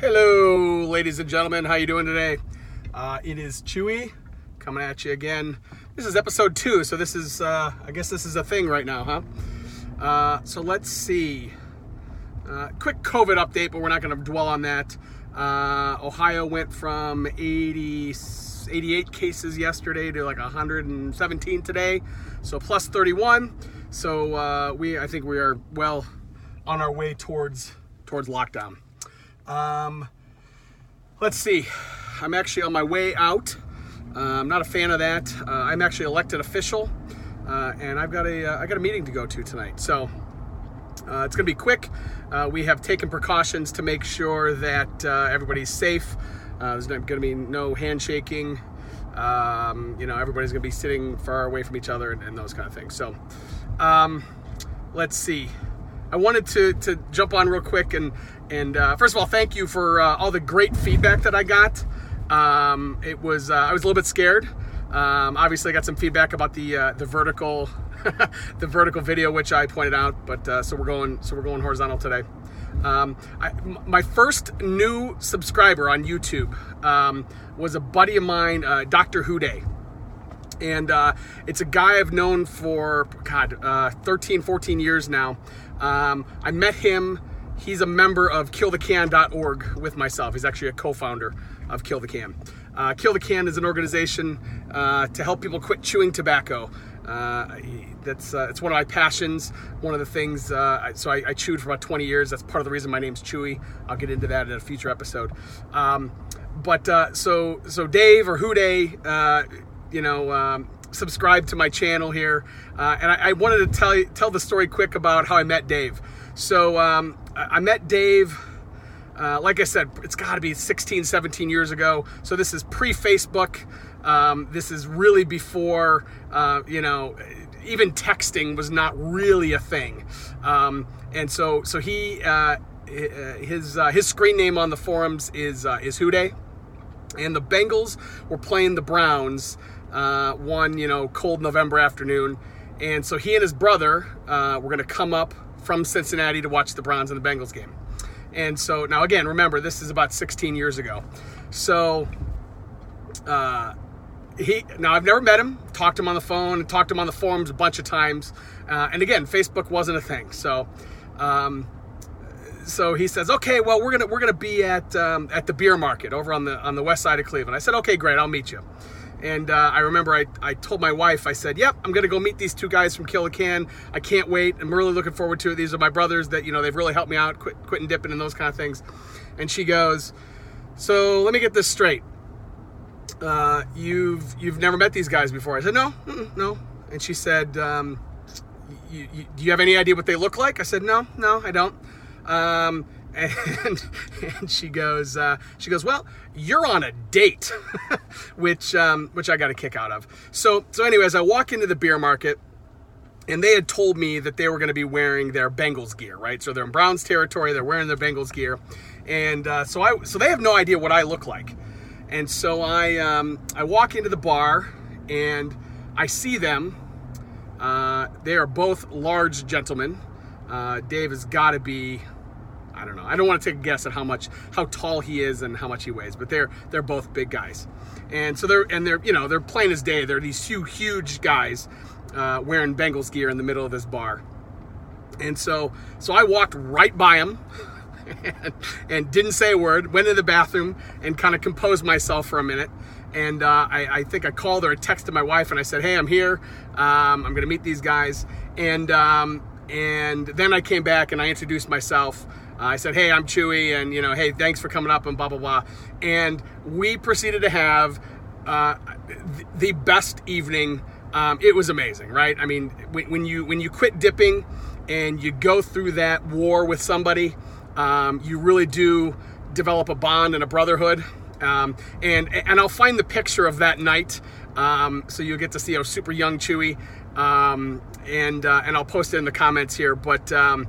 Hello, ladies and gentlemen. How you doing today? Uh, it is Chewy coming at you again. This is episode two, so this is, uh, I guess this is a thing right now, huh? Uh, so let's see. Uh, quick COVID update, but we're not going to dwell on that. Uh, Ohio went from 80, 88 cases yesterday to like 117 today, so plus 31. So uh, we, I think we are well on our way towards towards lockdown. Um, let's see. I'm actually on my way out. Uh, I'm not a fan of that. Uh, I'm actually elected official, uh, and I've got a uh, I got a meeting to go to tonight. So uh, it's going to be quick. Uh, we have taken precautions to make sure that everybody's safe. there's going to be no handshaking. Um, you know, everybody's going to be sitting far away from each other and, and those kind of things. So, um, let's see. I wanted to, to jump on real quick and and uh, first of all, thank you for uh, all the great feedback that I got. Um, it was uh, I was a little bit scared. Um, obviously, I got some feedback about the uh, the vertical the vertical video, which I pointed out. But uh, so we're going so we're going horizontal today. Um, I, my first new subscriber on YouTube um, was a buddy of mine, uh, Dr. Whodey and uh, it's a guy I've known for God uh, 13, 14 years now. Um, I met him. He's a member of KillTheCan.org with myself. He's actually a co-founder of Kill the Can. Uh, Kill the Can is an organization uh, to help people quit chewing tobacco. Uh, that's uh, it's one of my passions. One of the things. Uh, so I, I, chewed for about 20 years. That's part of the reason my name's Chewy. I'll get into that in a future episode. Um, but uh, so so Dave or uh, you know. Um, subscribe to my channel here, uh, and I, I, wanted to tell you, tell the story quick about how I met Dave. So um, I met Dave. Uh, like I said, it's got to be 16, 17 years ago. So this is pre Facebook. Um, this is really before, uh, you know, even texting was not really a thing. Um, and so, so he, uh, his uh, his screen name on the forums is uh, is Whodey, and the Bengals were playing the Browns uh, one, you know, cold November afternoon. And so he and his brother uh, were going to come up from Cincinnati to watch the Browns and the Bengals game. And so now, again, remember, this is about 16 years ago. So uh, he now I've never met him, talked to him on the phone, talked to him on the forums a bunch of times. Uh, and again, Facebook wasn't a thing. So. Um, so he says, "Okay, well, we're gonna we're gonna be at um, at the beer market over on the on the west side of Cleveland." I said, "Okay, great, I'll meet you." And uh, I remember I, I told my wife, I said, yep, I'm going to go meet these two guys from Kill the Can. I can't wait. I'm really looking forward to it. These are my brothers that, you know, they've really helped me out, quit, quitting dipping and those kind of things. And she goes, so let me get this straight. Uh, you've, you've never met these guys before. I said, no, no. And she said, um, do you have any idea what they look like? I said, no, no, I don't. Um, and, and she goes, uh, she goes, well, you're on a date, which, um, which I got a kick out of. So, so anyways, I walk into the beer market and they had told me that they were going to be wearing their Bengals gear, right? So they're in Browns territory. They're wearing their Bengals gear. And, uh, so I, so they have no idea what I look like. And so I, um, I walk into the bar and I see them. Uh, they are both large gentlemen. Uh, Dave has got to be I don't know. I don't want to take a guess at how much how tall he is and how much he weighs, but they're they're both big guys, and so they're and they're you know they're plain as day. They're these two huge guys uh, wearing Bengals gear in the middle of this bar, and so so I walked right by him. And, and didn't say a word. Went in the bathroom and kind of composed myself for a minute. And uh, I, I, think I called or I texted my wife and I said, "Hey, I'm here. Um, I'm going to meet these guys." And um, and then I came back and I introduced myself. I said, "Hey, I'm Chewy," and you know, "Hey, thanks for coming up," and blah blah blah. And we proceeded to have uh, the best evening. Um, it was amazing, right? I mean, when, when, you when you quit dipping and you go through that war with somebody, um, you really do develop a bond and a brotherhood. Um, and and I'll find the picture of that night, um, so you'll get to see a super young Chewy, um, and uh, and I'll post it in the comments here. But um,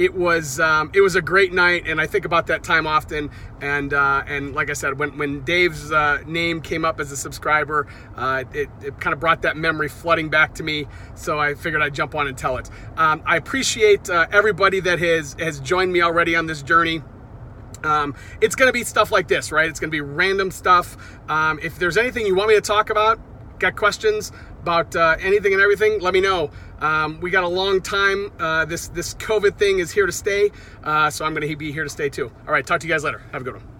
it was um, it was a great night, and I think about that time often. And uh, and like I said, when when Dave's uh, name came up as a subscriber, uh, it, it kind of brought that memory flooding back to me. So I figured I'd jump on and tell it. Um, I appreciate uh, everybody that has has joined me already on this journey. Um, it's going to be stuff like this, right? It's going to be random stuff. Um, if there's anything you want me to talk about, got questions about uh, anything and everything, let me know. Um, we got a long time. Uh, this this COVID thing is here to stay, uh, so I'm going to be here to stay too. All right, talk to you guys later. Have a good one.